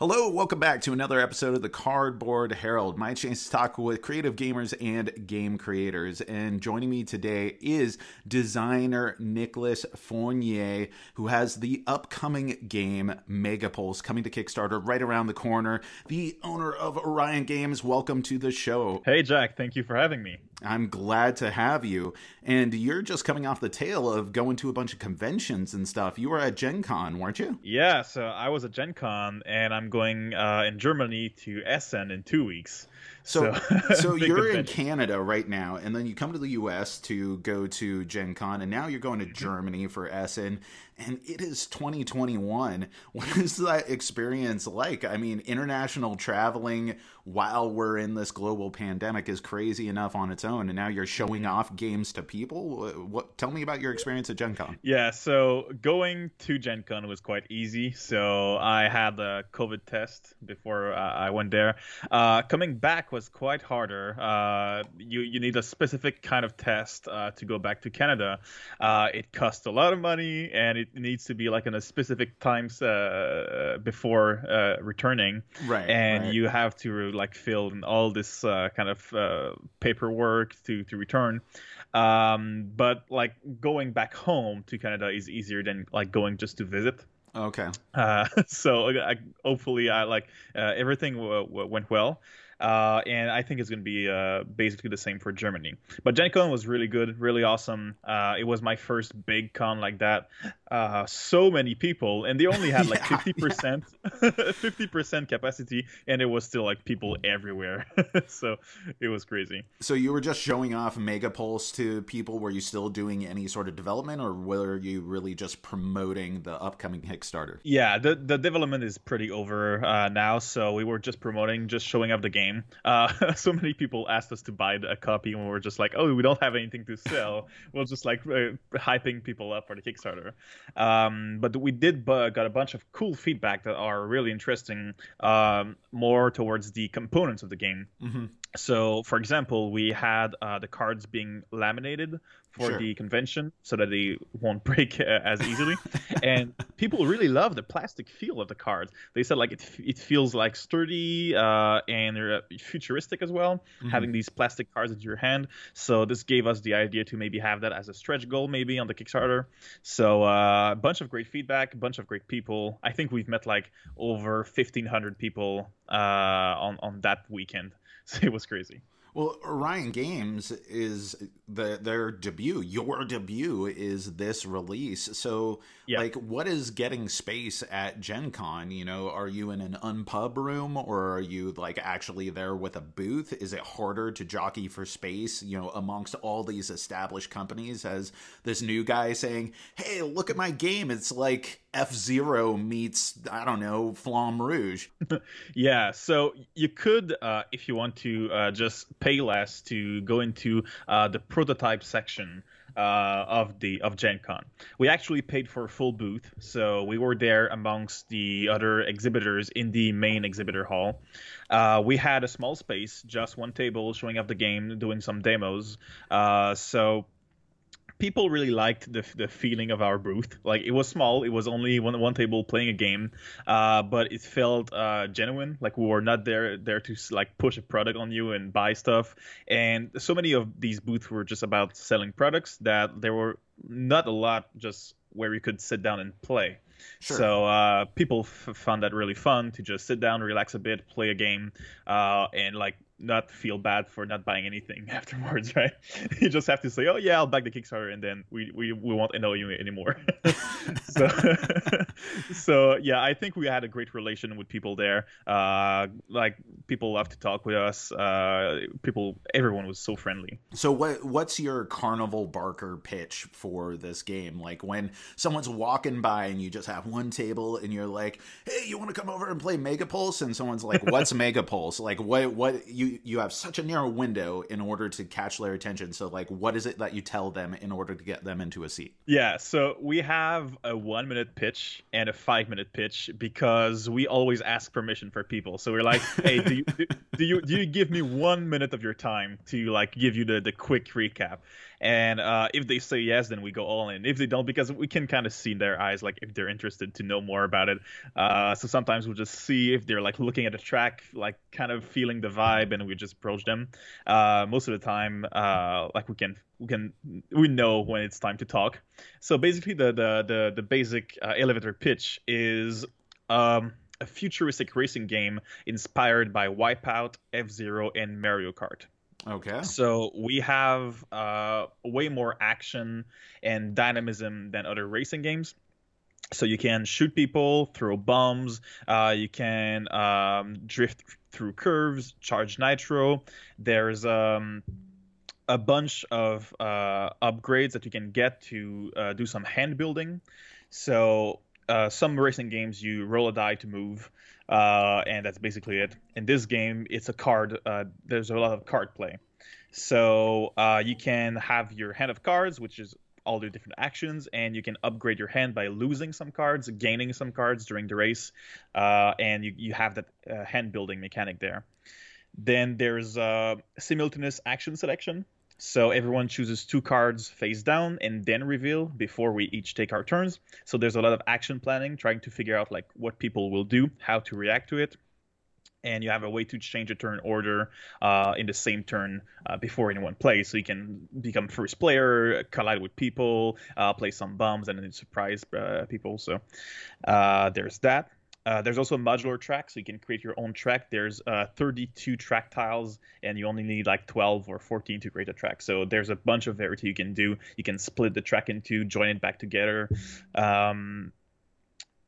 Hello, welcome back to another episode of the Cardboard Herald. My chance to talk with creative gamers and game creators. And joining me today is designer Nicolas Fournier, who has the upcoming game Megapulse coming to Kickstarter right around the corner. The owner of Orion Games, welcome to the show. Hey, Jack, thank you for having me. I'm glad to have you. And you're just coming off the tail of going to a bunch of conventions and stuff. You were at Gen Con, weren't you? Yeah, so I was at Gen Con, and I'm going uh, in Germany to Essen in two weeks. So, so, so you're in Canada right now, and then you come to the U.S. to go to Gen Con, and now you're going to mm-hmm. Germany for Essen, and it is 2021. What is that experience like? I mean, international traveling while we're in this global pandemic is crazy enough on its own, and now you're showing mm-hmm. off games to people. What? Tell me about your experience at Gen Con. Yeah, so going to Gen Con was quite easy. So I had a COVID test before uh, I went there. Uh, coming back was quite harder. Uh, you you need a specific kind of test uh, to go back to Canada. Uh, it costs a lot of money, and it needs to be like in a specific times uh, before returning. Right. And right. you have to like fill in all this kind of paperwork to to return. Um, but like going back home to Canada is easier than like going just to visit. Okay. Uh, so I, hopefully, I like uh, everything w- w- went well. Uh, and I think it's going to be uh, basically the same for Germany. But Gen Con was really good, really awesome. Uh, it was my first big con like that. Uh, so many people, and they only had like fifty percent, fifty percent capacity, and it was still like people everywhere. so it was crazy. So you were just showing off Megapulse to people. Were you still doing any sort of development, or were you really just promoting the upcoming Kickstarter? Yeah, the the development is pretty over uh, now. So we were just promoting, just showing up the game game. Uh, so many people asked us to buy a copy, and we were just like, "Oh, we don't have anything to sell." we're just like uh, hyping people up for the Kickstarter. Um, but we did got a bunch of cool feedback that are really interesting, um, more towards the components of the game. Mm-hmm. So, for example, we had uh, the cards being laminated for sure. the convention so that they won't break uh, as easily. and people really love the plastic feel of the cards. They said like it, it feels like sturdy uh, and uh, futuristic as well, mm-hmm. having these plastic cards in your hand. So this gave us the idea to maybe have that as a stretch goal maybe on the Kickstarter. So uh, a bunch of great feedback, a bunch of great people. I think we've met like over 1,500 people uh, on on that weekend. It was crazy. Well, Orion Games is the their debut. Your debut is this release. So, yeah. like, what is getting space at Gen Con? You know, are you in an unpub room or are you like actually there with a booth? Is it harder to jockey for space? You know, amongst all these established companies, as this new guy saying, "Hey, look at my game. It's like F Zero meets I don't know Flamme Rouge." yeah. So you could, uh, if you want to, uh, just pay less to go into uh, the prototype section uh, of the of Gen Con. We actually paid for a full booth, so we were there amongst the other exhibitors in the main exhibitor hall. Uh, we had a small space, just one table, showing off the game, doing some demos. Uh, so people really liked the the feeling of our booth. Like it was small, it was only one one table playing a game, uh, but it felt uh, genuine. Like we were not there there to like push a product on you and buy stuff. And so many of these booths were just about selling products that there were not a lot just where you could sit down and play. Sure. So uh, people f- found that really fun to just sit down, relax a bit, play a game, uh, and like not feel bad for not buying anything afterwards, right? you just have to say, "Oh yeah, I'll back the Kickstarter," and then we we, we won't annoy you anymore. so so yeah, I think we had a great relation with people there. Uh, like people love to talk with us. Uh, people, everyone was so friendly. So what what's your carnival barker pitch for this game? Like when someone's walking by and you just have one table and you're like, "Hey, you want to come over and play Megapulse?" and someone's like, "What's Megapulse?" Like what what you you have such a narrow window in order to catch their attention. So like, what is it that you tell them in order to get them into a seat? Yeah, so we have a one minute pitch and a five minute pitch because we always ask permission for people. So we're like, hey, do you, do, do you do you give me one minute of your time to like give you the the quick recap? And uh, if they say yes, then we go all in. If they don't, because we can kind of see in their eyes like if they're interested to know more about it. Uh, so sometimes we'll just see if they're like looking at the track, like kind of feeling the vibe, and we just approach them. Uh, most of the time, uh, like we can we can we know when it's time to talk. So basically, the the the, the basic uh, elevator pitch is. Um, a futuristic racing game inspired by Wipeout, F Zero, and Mario Kart. Okay. So we have uh, way more action and dynamism than other racing games. So you can shoot people, throw bombs, uh, you can um, drift through curves, charge nitro. There's um, a bunch of uh, upgrades that you can get to uh, do some hand building. So uh, some racing games you roll a die to move, uh, and that's basically it. In this game, it's a card. Uh, there's a lot of card play, so uh, you can have your hand of cards, which is all the different actions, and you can upgrade your hand by losing some cards, gaining some cards during the race, uh, and you, you have that uh, hand building mechanic there. Then there's a simultaneous action selection, so everyone chooses two cards face down and then reveal before we each take our turns. So there's a lot of action planning, trying to figure out like what people will do, how to react to it. And you have a way to change a turn order uh, in the same turn uh, before anyone plays. So you can become first player, collide with people, uh, play some bombs, and then surprise uh, people. So uh, there's that. Uh, there's also a modular track, so you can create your own track. There's uh, 32 track tiles, and you only need like 12 or 14 to create a track. So there's a bunch of variety you can do. You can split the track into, join it back together. Um,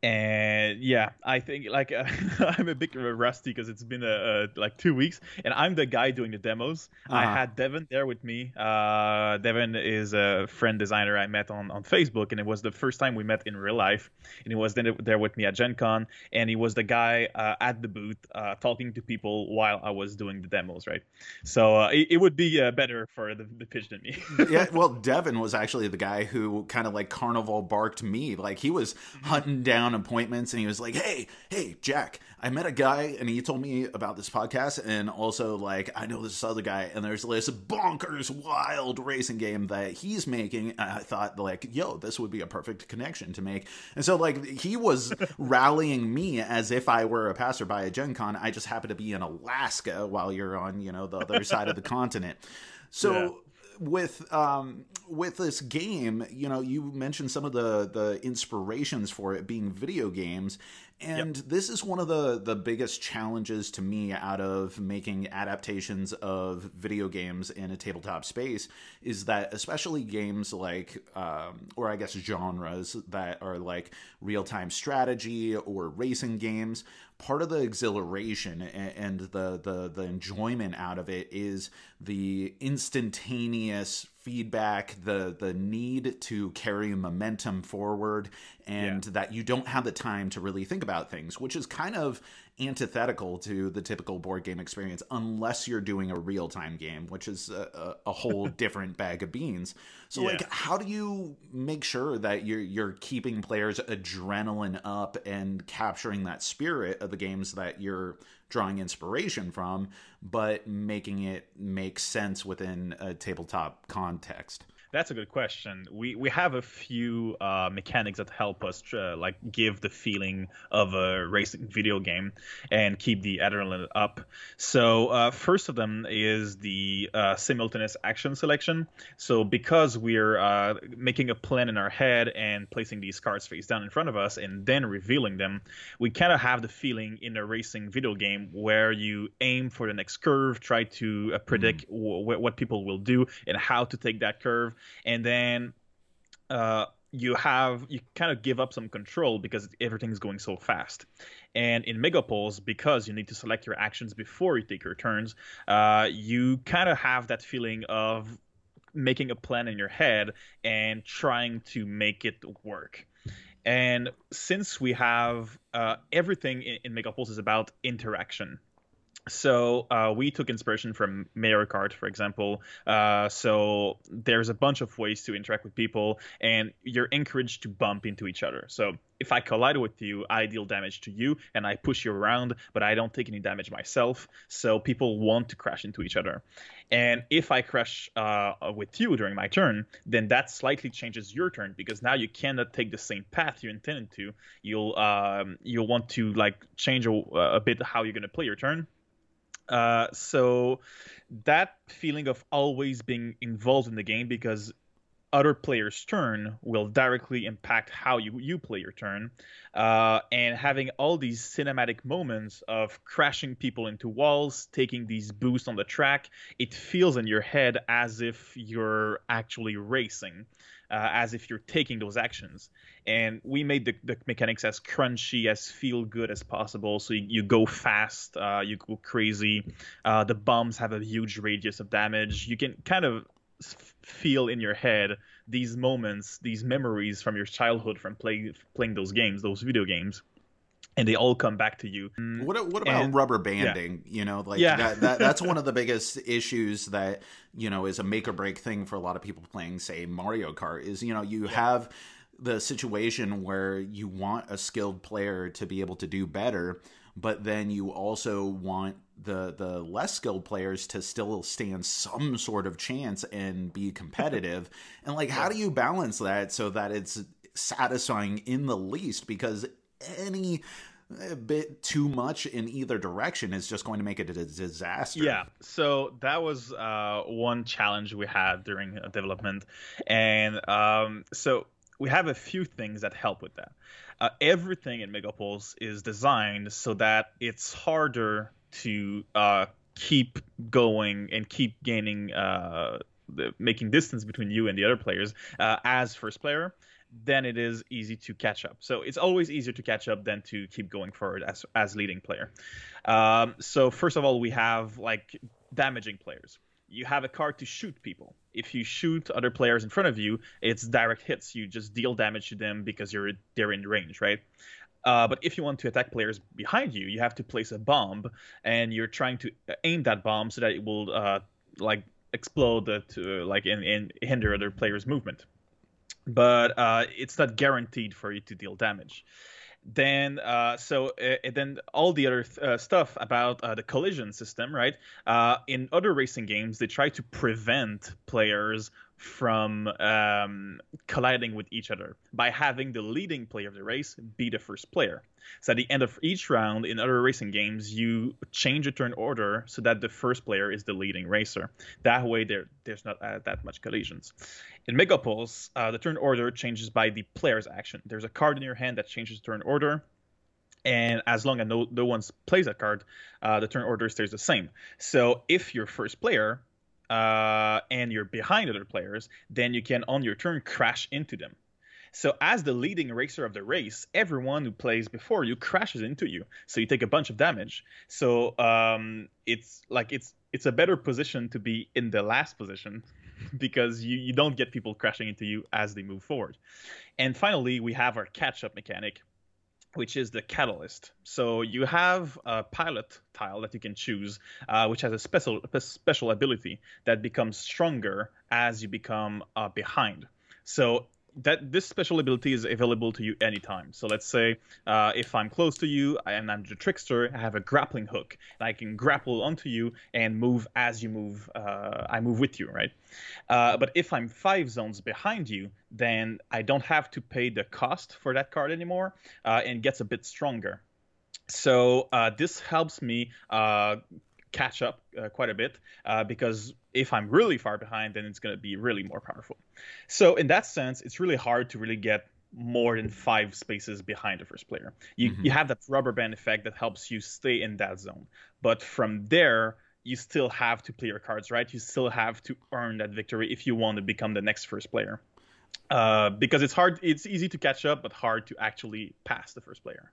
and yeah i think like uh, i'm a bit rusty because it's been a, a, like two weeks and i'm the guy doing the demos. Uh-huh. i had devin there with me. Uh, devin is a friend designer i met on, on facebook and it was the first time we met in real life. And he was then there with me at gen con and he was the guy uh, at the booth uh, talking to people while i was doing the demos right? So uh, it, it, would be uh, better for the, the pitch than me. Yeah well devin was actually the guy who kind of like carnival barked me. Like he was mm-hmm. hunting down appointments and he was like, "Hey, hey, Jack, I met a guy and he told me about this podcast and also like I know this other guy and there's this bonkers wild racing game that he's making." And I thought like, "Yo, this would be a perfect connection to make." And so like he was rallying me as if I were a passerby at Gen Con. I just happened to be in Alaska while you're on, you know, the other side of the continent. So yeah with um, with this game, you know, you mentioned some of the the inspirations for it being video games, and yep. this is one of the the biggest challenges to me out of making adaptations of video games in a tabletop space is that especially games like um, or I guess genres that are like real time strategy or racing games part of the exhilaration and the, the the enjoyment out of it is the instantaneous feedback the the need to carry momentum forward and yeah. that you don't have the time to really think about things which is kind of antithetical to the typical board game experience unless you're doing a real time game, which is a, a whole different bag of beans. So, yeah. like, how do you make sure that you're you're keeping players adrenaline up and capturing that spirit of the games that you're drawing inspiration from, but making it make sense within a tabletop context? That's a good question. We we have a few uh, mechanics that help us uh, like give the feeling of a racing video game and keep the adrenaline up. So uh, first of them is the uh, simultaneous action selection. So because we're uh, making a plan in our head and placing these cards face down in front of us and then revealing them, we kind of have the feeling in a racing video game where you aim for the next curve, try to uh, predict mm. w- what people will do and how to take that curve and then uh, you have you kind of give up some control because everything's going so fast. And in Megapulse, because you need to select your actions before you take your turns, uh, you kind of have that feeling of making a plan in your head and trying to make it work. And since we have uh, everything in, in Megapulse is about interaction, so uh, we took inspiration from Mario Kart, for example. Uh, so there's a bunch of ways to interact with people, and you're encouraged to bump into each other. So if I collide with you, I deal damage to you, and I push you around, but I don't take any damage myself. So people want to crash into each other. And if I crash uh, with you during my turn, then that slightly changes your turn because now you cannot take the same path you intended to. You'll um, you'll want to like change a, a bit how you're to play your turn uh, so that feeling of always being involved in the game because other players' turn will directly impact how you, you play your turn. Uh, and having all these cinematic moments of crashing people into walls, taking these boosts on the track, it feels in your head as if you're actually racing uh, as if you're taking those actions. And we made the, the mechanics as crunchy, as feel good as possible. So you, you go fast, uh, you go crazy. Uh, the bombs have a huge radius of damage. You can kind of feel in your head these moments, these memories from your childhood from play, playing those games, those video games and they all come back to you. Mm, what what about and, rubber banding? Yeah. You know, like yeah. that, that, that's one of the biggest issues that you know is a make or break thing for a lot of people playing, say Mario Kart. Is you know you yeah. have the situation where you want a skilled player to be able to do better, but then you also want the the less skilled players to still stand some sort of chance and be competitive. and like, how do you balance that so that it's satisfying in the least? Because any a bit too much in either direction is just going to make it a disaster. Yeah. So that was uh, one challenge we had during development, and um, so we have a few things that help with that. Uh, everything in Megapulse is designed so that it's harder to uh, keep going and keep gaining, uh, the, making distance between you and the other players uh, as first player then it is easy to catch up. So it's always easier to catch up than to keep going forward as as leading player. Um, so first of all, we have like damaging players. You have a card to shoot people. If you shoot other players in front of you, it's direct hits. You just deal damage to them because you're they're in range, right? Uh, but if you want to attack players behind you, you have to place a bomb, and you're trying to aim that bomb so that it will uh, like explode to like and, and hinder other players' movement but uh, it's not guaranteed for you to deal damage. Then, uh, so uh, then all the other th- stuff about the collision system, right? In other racing games, they try to prevent players from um, colliding with each other by having the leading player of the race be the first player. So at the end of each round in other racing games, you change the turn order so that the first player is the leading racer. That way, there there's not uh, that much collisions. In Megapulse, uh, the turn order changes by the player's action. There's a card in your hand that changes turn order and as long as no, no one plays that card, uh, the turn order stays the same. So if you're first player, uh, and you're behind other players, then you can on your turn crash into them. So as the leading racer of the race, everyone who plays before you crashes into you. So you take a bunch of damage. So um, it's like it's it's a better position to be in the last position because you, you don't get people crashing into you as they move forward. And finally, we have our catch up mechanic, which is the catalyst. So you have a pilot tile that you can choose, uh, which has a special a special ability that becomes stronger as you become uh, behind. So that this special ability is available to you anytime. So let's say uh, if I'm close to you and I'm the trickster, I have a grappling hook and I can grapple onto you and move as you move. Uh, I move with you, right? Uh, but if I'm five zones behind you, then I don't have to pay the cost for that card anymore, uh, and gets a bit stronger. So uh, this helps me uh, catch up uh, quite a bit uh, because if I'm really far behind, then it's going to be really more powerful. So in that sense, it's really hard to really get more than five spaces behind the first player. You mm-hmm. you have that rubber band effect that helps you stay in that zone, but from there. You still have to play your cards right. You still have to earn that victory if you want to become the next first player. Uh, because it's hard, it's easy to catch up, but hard to actually pass the first player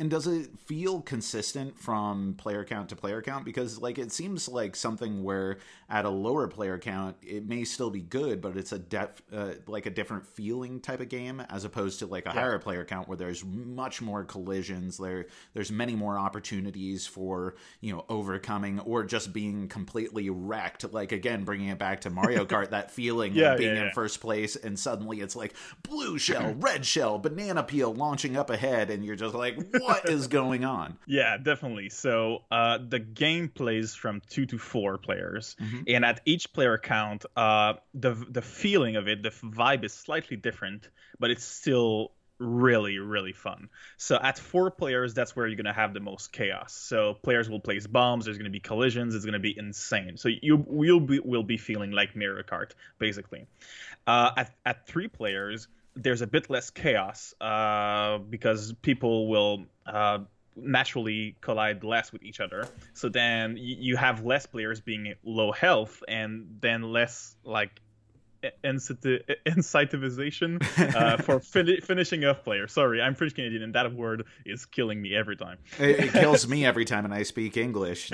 And does it feel consistent from player count to player count? Because like it seems like something where at a lower player count it may still be good, but it's a def uh, like a different feeling type of game as opposed to like a yeah. higher player count where there's much more collisions. There there's many more opportunities for you know overcoming or just being completely wrecked. Like again, bringing it back to Mario Kart, that feeling yeah, of being yeah, in first place and suddenly it's like blue shell, red shell, banana peel launching up ahead, and you're just like. What? is going on? Yeah, definitely. So uh, the game plays from two to four players, mm-hmm. and at each player count, uh, the the feeling of it, the vibe is slightly different, but it's still really really fun so at four players that's where you're going to have the most chaos so players will place bombs there's going to be collisions it's going to be insane so you will be will be feeling like Mario Kart basically uh, at, at three players there's a bit less chaos uh, because people will uh, naturally collide less with each other. So then you have less players being low health, and then less like incentivization uh, for fin- finishing off players. Sorry, I'm French Canadian, and that word is killing me every time. it, it kills me every time, and I speak English.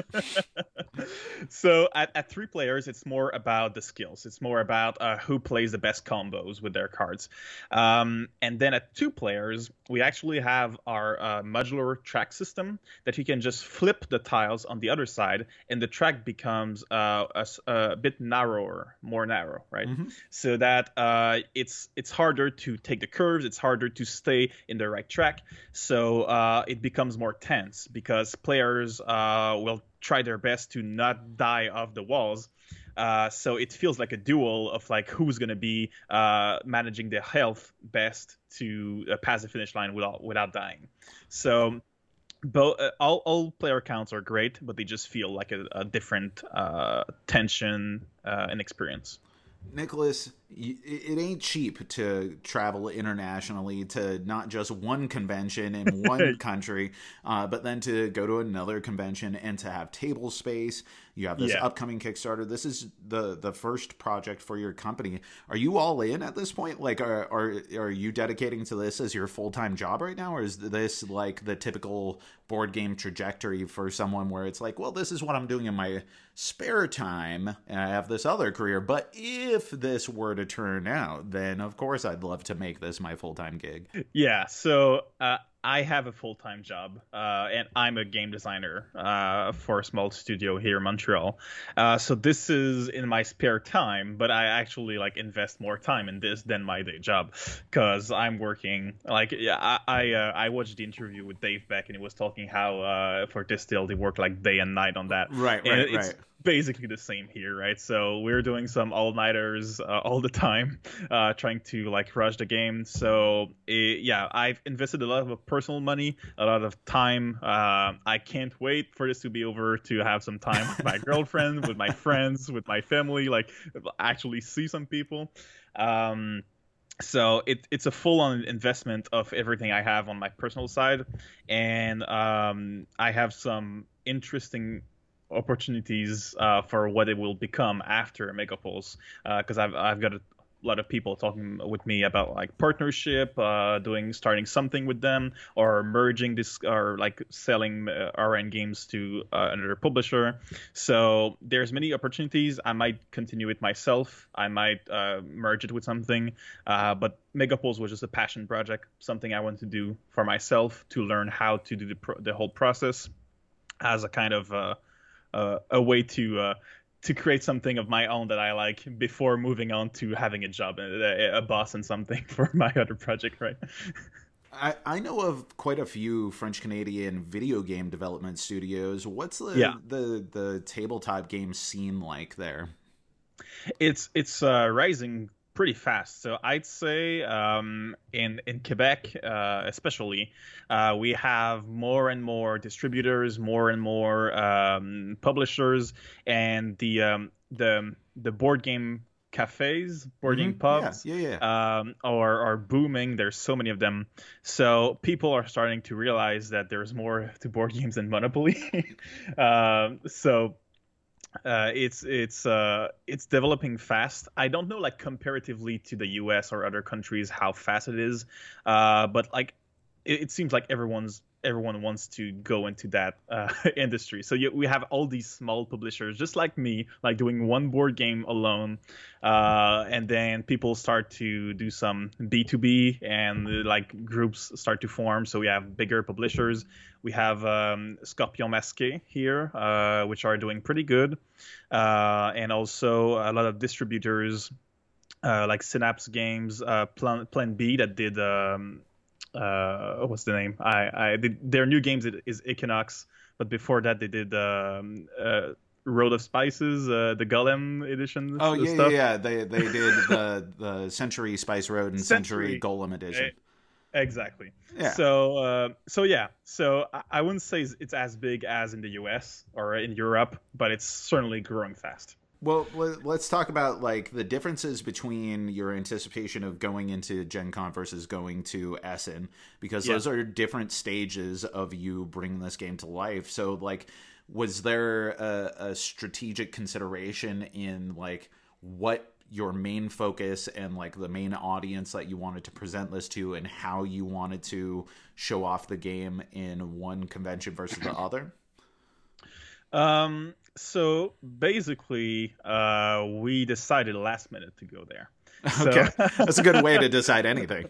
so at, at three players, it's more about the skills. It's more about uh, who plays the best combos with their cards. Um, and then at two players, we actually have our uh, modular track system that you can just flip the tiles on the other side, and the track becomes uh, a, a, bit narrower, more narrow, right? Mm-hmm so that uh, it's it's harder to take the curves, it's harder to stay in the right track, so uh, it becomes more tense because players uh, will try their best to not die off the walls. Uh, so it feels like a duel of like who's going to be uh, managing the health best to uh, pass the finish line without without dying. So both uh, all, all player counts are great but they just feel like a, a different uh, tension uh, and experience Nicolas, it ain't cheap to travel internationally to not just one convention in one country, uh, but then to go to another convention and to have table space. You have this yeah. upcoming Kickstarter. This is the the first project for your company. Are you all in at this point? Like, are are are you dedicating to this as your full time job right now, or is this like the typical board game trajectory for someone where it's like, well, this is what I'm doing in my spare time, and I have this other career. But if this were to turn out, then of course I'd love to make this my full time gig. Yeah. So uh, I have a full time job, uh, and I'm a game designer uh, for a small studio here in Montreal. Uh, so this is in my spare time, but I actually like invest more time in this than my day job because I'm working. Like, yeah, I I, uh, I, watched the interview with Dave Beck, and he was talking how uh, for deal they work like day and night on that. Right, right, right basically the same here, right? So we're doing some all nighters uh, all the time, uh, trying to like rush the game. So it, yeah, I've invested a lot of personal money, a lot of time. Uh, I can't wait for this to be over to have some time with my girlfriend, with my friends, with my family, like actually see some people. Um, so it, it's a full-on investment of everything I have on my personal side, and um, I have some interesting opportunities uh, for what it will become after Megapulse because uh, I've I've got a lot of people talking with me about like partnership, uh, doing starting something with them, or merging this, or like selling uh, Orion games to uh, another publisher. So there's many opportunities. I might continue it myself. I might uh, merge it with something. But Megapulse was just a passion project, something I want to do for myself to learn how to do the pro- the whole process as a kind of uh, uh, a way to uh, to create something of my own that I like before moving on to having a job, a, a boss, and something for my other project, right? I, I know of quite a few French Canadian video game development studios. What's the, yeah. the the tabletop game scene like there? It's it's uh, rising pretty fast. So I'd say um, in in Quebec, uh, especially, uh, we have more and more distributors, more and more um, publishers, and the um, the the board game cafes, board game mm-hmm. pubs, yeah, yeah, yeah. Um, are are booming. There's so many of them, so people are starting to realize that there's more to board games than Monopoly. um, so uh, it's it's uh, it's developing fast. I don't know like comparatively to the U.S. or other countries how fast it is, uh, but like it, it seems like everyone's everyone wants to go into that uh, industry. So you, we have all these small publishers, just like me, like doing one board game alone, uh, and then people start to do some B2B, and like groups start to form. So we have bigger publishers. We have um, Scorpion Masqué here, uh, which are doing pretty good, uh, and also a lot of distributors. Uh, like Synapse Games, uh, Plan, Plan B that did um, uh, what's the name? I, I did their new games is Equinox, but before that they did um, uh, Road of Spices, uh, the Golem edition. Oh yeah, stuff. yeah, They they did the the Century Spice Road and Century, Century Golem edition. Exactly. Yeah. So uh, so yeah. So I wouldn't say it's as big as in the U.S. or in Europe, but it's certainly growing fast. Well, let's talk about like the differences between your anticipation of going into Gen Con versus going to Essen, because yeah. those are different stages of you bringing this game to life. So, like, was there a, a strategic consideration in like what your main focus and like the main audience that you wanted to present this to and how you wanted to show off the game in one convention versus the other? Um, so basically, uh, we decided last minute to go there. Okay, so... that's a good way to decide anything.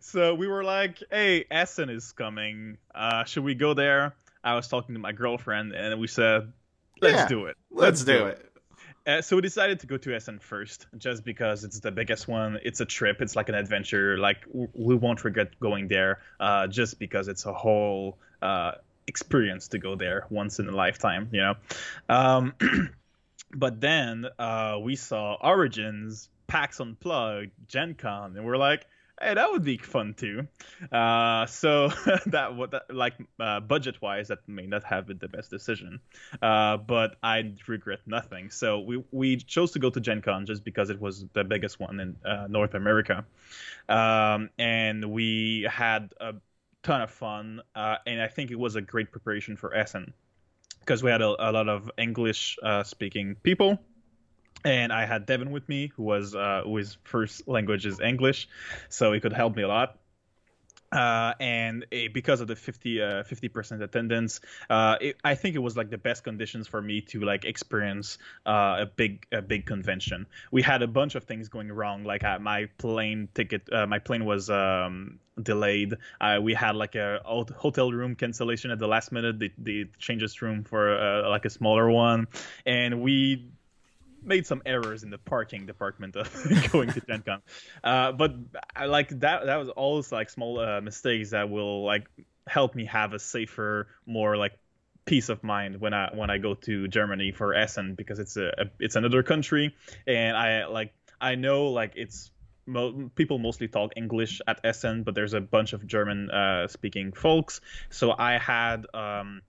So we were like, "Hey, Essen is coming. Uh, should we go there?" I was talking to my girlfriend, and we said, "Let's yeah, do it. Let's, let's do, do it." it. Uh, so we decided to go to Essen first, just because it's the biggest one. It's a trip. It's like an adventure. Like we won't regret going there, uh, just because it's a whole uh, experience to go there once in a lifetime, you know. Um, but then uh, we saw Origins, PAX Unplugged, Gen Con, and we're like, hey, that would be fun too. Uh, so that what like uh, budget wise, that may not have been the best decision, uh, but I regret nothing. So we we chose to go to Gen Con just because it was the biggest one in uh, North America, um, and we had a ton of fun, uh, and I think it was a great preparation for Essen because we had a, a lot of English uh, speaking people. And I had Devin with me, who was uh, whose first language is English, so he could help me a lot uh, and because of the 50 uh, percent attendance, uh, it, I think it was like the best conditions for me to like experience uh, a big a big convention. We had a bunch of things going wrong, like uh, my plane ticket, my plane was um, delayed. we had like a hotel room cancellation at the last minute. They, they changed this room for like a smaller one, and we made some errors in the parking department of going to Gen Con. Uh, but I like that that was all like small uh, mistakes that will like help me have a safer, more like peace of mind when I when I go to Germany for Essen because it's a, a it's another country and I like I know like it's Mo- people mostly talk English at Essen, but there's a bunch of German uh, speaking folks. So I had um,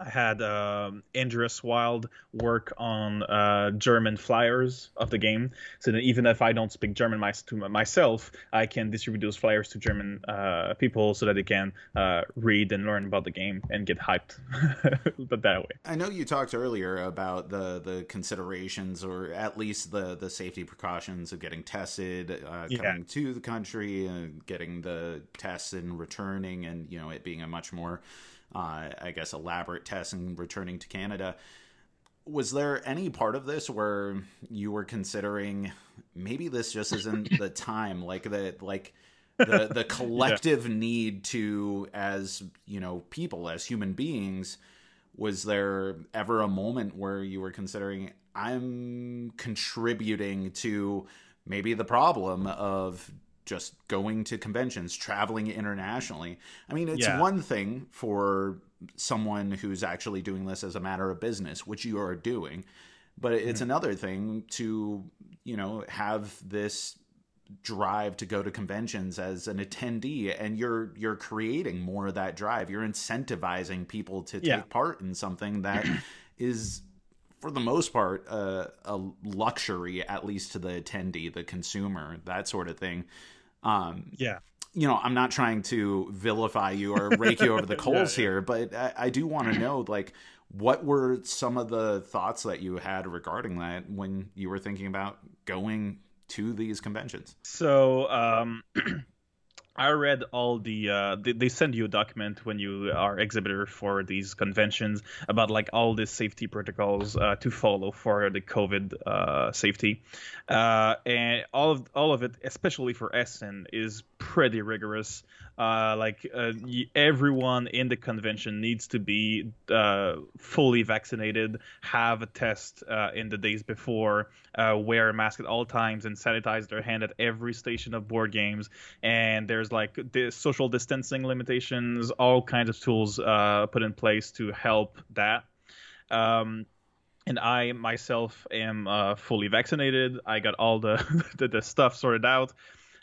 I had um, Andreas Wild work on uh, German flyers of the game, so that even if I don't speak German my, to myself, I can distribute those flyers to German uh, people so that they can uh, read and learn about the game and get hyped. but that way. I know you talked earlier about the the considerations, or at least the the safety precautions of getting tested, uh, coming yeah. to the country, and getting the tests and returning, and you know it being a much more uh, I guess, elaborate tests and returning to Canada. Was there any part of this where you were considering maybe this just isn't the time, like the like the the collective yeah. need to, as you know, people as human beings? Was there ever a moment where you were considering I'm contributing to maybe the problem of just going to conventions, traveling internationally. I mean, it's yeah. one thing for someone who's actually doing this as a matter of business, which you are doing, but it's mm-hmm. another thing to, you know, have this drive to go to conventions as an attendee and you're you're creating more of that drive you're incentivizing people to yeah. take part in something that is for the most part uh, a luxury at least to the attendee the consumer that sort of thing um, yeah. You know, I'm not trying to vilify you or rake you over the coals yeah, yeah. here, but I, I do want to know, like, what were some of the thoughts that you had regarding that when you were thinking about going to these conventions? So, um, I read all the uh, they, they, send you a document when you are exhibitor for these conventions about like all the safety protocols uh, to follow for the COVID uh, safety, uh, and all of all of it, especially for Essen, is pretty rigorous. Uh, like uh, everyone in the convention needs to be fully vaccinated, have a test in the days before, wear a mask at all times, and sanitize their hand at every station of board games. And there's like the social distancing limitations, all kinds of tools uh, put in place to help that. Um, and I myself am fully vaccinated. I got all the, the, the stuff sorted out.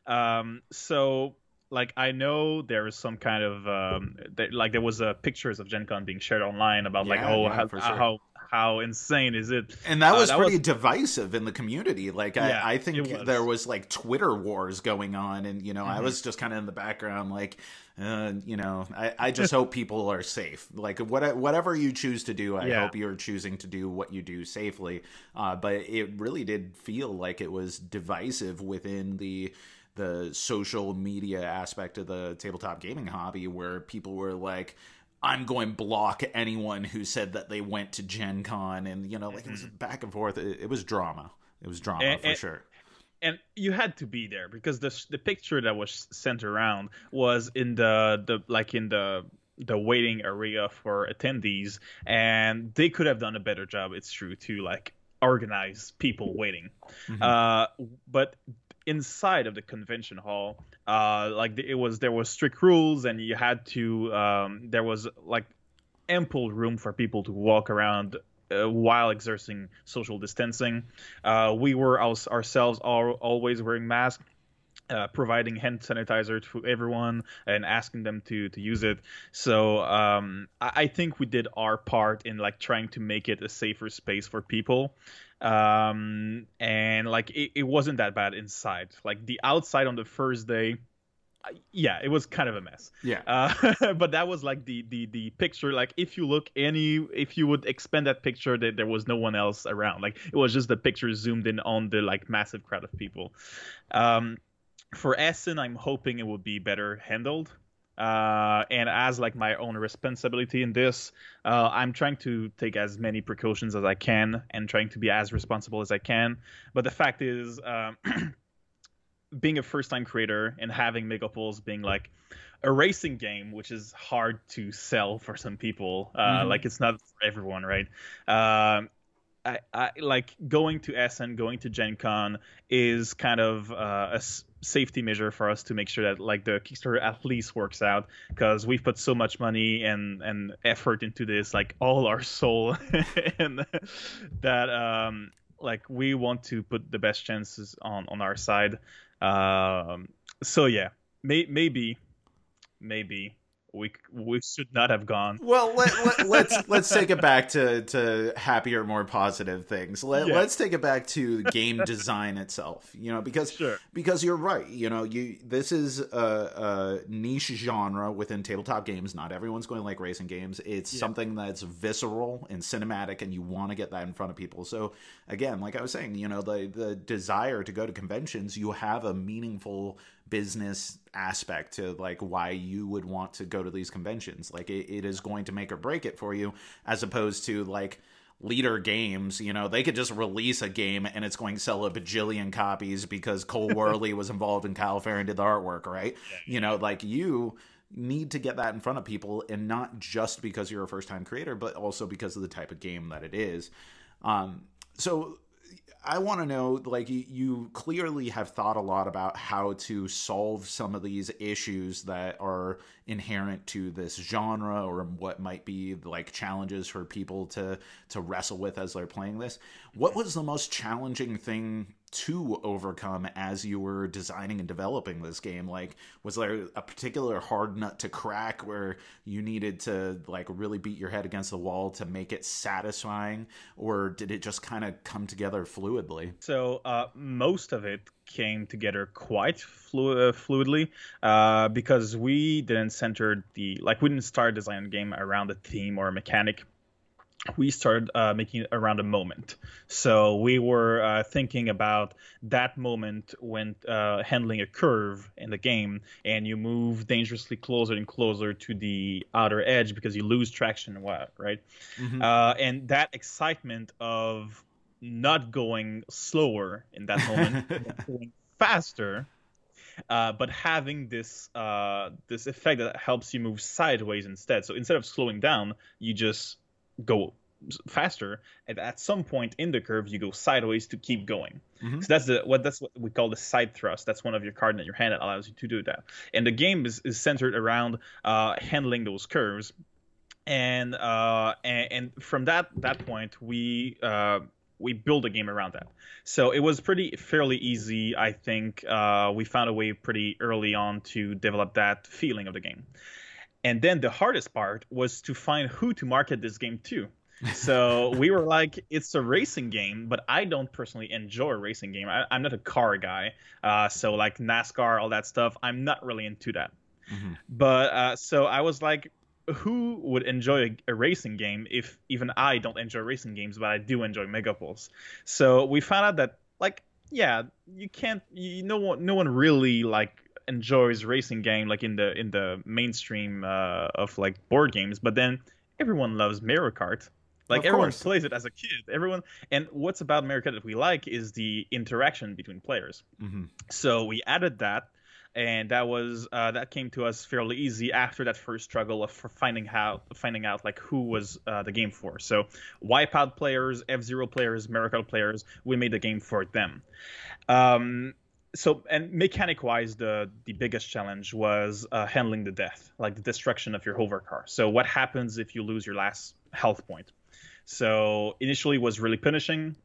Um, so like I know there is some kind of um, like there was uh, pictures of Gen Con being shared online about yeah, like oh yeah, how, sure. how how insane is it? And that uh, was that pretty was... divisive in the community. Like I, yeah, I think was. there was like Twitter wars going on, and you know mm-hmm. I was just kind of in the background, like uh, you know I, I just hope people are safe. Like what, whatever you choose to do, I yeah. hope you're choosing to do what you do safely. Uh, but it really did feel like it was divisive within the the social media aspect of the tabletop gaming hobby where people were like I'm going block anyone who said that they went to Gen Con and you know like it was mm-hmm. back and forth. It, it was drama. It was drama and, for and, sure. and you had to be there because the the picture that was sent around was in the the like in the the waiting area for attendees and they could have done a better job. It's true to like organize people waiting. Mm-hmm. uh, but inside of the convention hall uh, like it was there was strict rules and you had to um, there was like ample room for people to walk around uh, while exerting social distancing uh, we were ourselves all, always wearing masks uh, providing hand sanitizer to everyone and asking them to to use it. So um, I, I, think we did our part in like trying to make it a safer space for people um, and like it, it wasn't that bad inside. Like the outside on the first day, yeah, it was kind of a mess. Yeah. Uh, but that was like the the the picture. Like if you look any, if you would expand that picture, that there was no one else around. Like it was just the picture zoomed in on the like massive crowd of people. Um, for Essen, I'm hoping it will be better handled uh, and as like my own responsibility in this, uh, I'm trying to take as many precautions as I can and trying to be as responsible as I can. But the fact is, um, being a first-time creator and having Megapulse being like a racing game, which is hard to sell for some people, uh, mm-hmm. like it's not for everyone, right? Um, I, I, like going to Essen, going to Gen Con is kind of uh, a safety measure for us to make sure that like the Kickstarter at least works out because we've put so much money and and effort into this, like all our soul, and that um like we want to put the best chances on on our side. Um, so yeah, may, maybe maybe we we should not have gone. Well, let, let, us let's, let's take it back to to happier, more positive things. Let, yeah. Let's take it back to game design itself. You know, because sure. because you're right. You know, you this is a, a, niche genre within tabletop games. Not everyone's going to like racing games. It's yeah. something that's visceral and cinematic, and you want to get that in front of people. So again, like I was saying, you know, the the desire to go to conventions, you have a meaningful business aspect to like why you would want to go to these conventions. Like it, it is going to make or break it for you, as opposed to like Leder games, you know, they could just release a game and it's going to sell a bajillion copies because Cole Wehrle was involved in Kyle Ferrin did the artwork, right? You know, like you need to get that in front of people and not just because you're a first time creator, but also because of the type of game that it is. Um, so I want to know, like, you clearly have thought a lot about how to solve some of these issues that are inherent to this genre, or what might be like challenges for people to to wrestle with as they're playing this. What was the most challenging thing to overcome as you were designing and developing this game? Like was there a particular hard nut to crack where you needed to like really beat your head against the wall to make it satisfying or did it just kind of come together fluidly? So uh, most of it came together quite flu- uh, fluidly uh, because we didn't center the like we didn't start designing game around a theme or a mechanic we started uh, making it around a moment. So we were uh, thinking about that moment when uh, handling a curve in the game, and you move dangerously closer and closer to the outer edge because you lose traction, right? Mm-hmm. Uh, and that excitement of not going slower in that moment, going faster. Uh, but having this uh, this effect that helps you move sideways instead. So instead of slowing down, you just go faster and at some point in the curve you go sideways to keep going mm-hmm. so that's the what that's what we call the side thrust that's one of your card in your hand that allows you to do that and the game is, is centered around uh, handling those curves and, uh, and, and from that that point we uh, we build a game around that. So it was pretty fairly easy. I think uh, we found a way pretty early on to develop that feeling of the game. And then the hardest part was to find who to market this game to. So we were like, it's a racing game, but I don't personally enjoy a racing game. I, am not a car guy. Uh, so like NASCAR, all that stuff, I'm not really into that. Mm-hmm. But uh, so I was like, who would enjoy a, a, racing game if even I don't enjoy racing games, but I do enjoy Megapulse? So we found out that like, yeah, you can't, you, no one, no one really like enjoys racing game like in the in the mainstream uh, of like board games, but then everyone loves Mario Kart. Like of everyone course. plays it as a kid. Everyone, and what's about Mario Kart that we like is the interaction between players. Mm-hmm. So we added that, and that was uh, that came to us fairly easy after that first struggle of finding how finding out like who was uh, the game for. So Wipeout players, F Zero players, Mario Kart players, we made the game for them. Um, so and mechanic wise the the biggest challenge was uh, handling the death like the destruction of your hover car. So what happens if you lose your last health point? So initially was really punishing.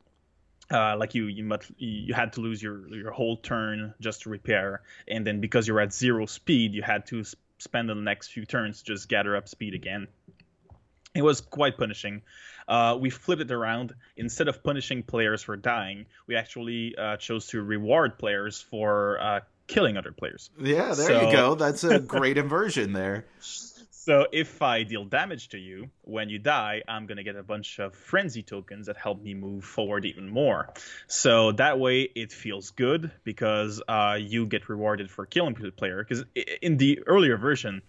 Uh, like you you must you had to lose your your whole turn just to repair. And then because you're at zero speed you had to spend the next few turns just gather up speed again it was quite punishing. Uh, we flipped it around. Instead of punishing players for dying, we actually uh, chose to reward players for uh, killing other players. Yeah, there so... you go. That's a great inversion there. So if I deal damage to you when you die, I'm gonna get a bunch of frenzy tokens that help me move forward even more. So that way it feels good because uh, you get rewarded for killing the player. Because in the earlier version,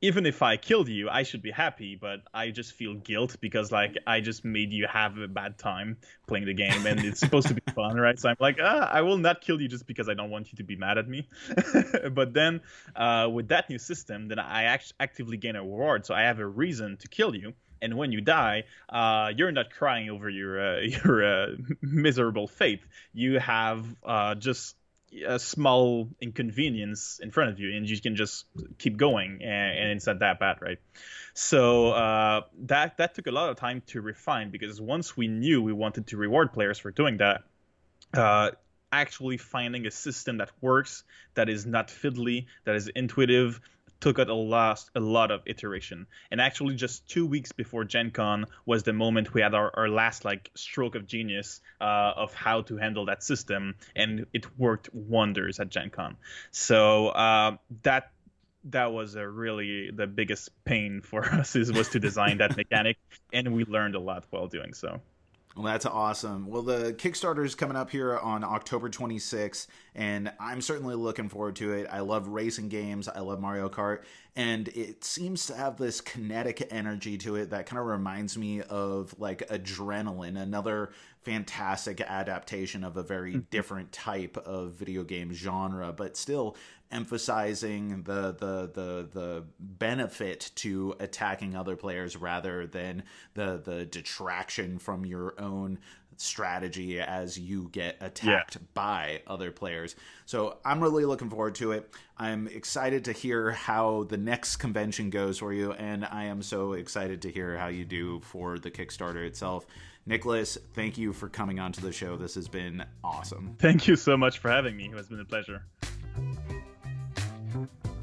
even if I killed you, I should be happy, but I just feel guilt because like I just made you have a bad time playing the game, and it's supposed to be fun, right? So I'm like, ah, I will not kill you just because I don't want you to be mad at me. but then uh, with that new system, then I act- actively gain a reward, so I have a reason to kill you. And when you die, uh, you're not crying over your uh, your uh, miserable fate. You have uh, just a small inconvenience in front of you and you can just keep going and, and it's not that bad right? So uh, that that took a lot of time to refine because once we knew we wanted to reward players for doing that uh, actually finding a system that works that is not fiddly that is intuitive took out a lot, a lot of iteration. And actually, just two weeks before Gen Con was the moment we had our, our last like stroke of genius uh, of how to handle that system, and it worked wonders at Gen Con. So uh, that that was a really the biggest pain for us is was to design that mechanic, and we learned a lot while doing so. Well, that's awesome. Well, the Kickstarter is coming up here on October 26th, and I'm certainly looking forward to it. I love racing games, I love Mario Kart, and it seems to have this kinetic energy to it that kind of reminds me of like Adrenaline, another fantastic adaptation of a very mm-hmm. different type of video game genre, but still emphasizing the the the the benefit to attacking other players rather than the the detraction from your own strategy as you get attacked yeah. by other players. So I'm really looking forward to it. I'm excited to hear how the next convention goes for you, and I am so excited to hear how you do for the Kickstarter itself. Nicolas, thank you for coming onto the show. This has been awesome. Thank you so much for having me. It has been a pleasure hmm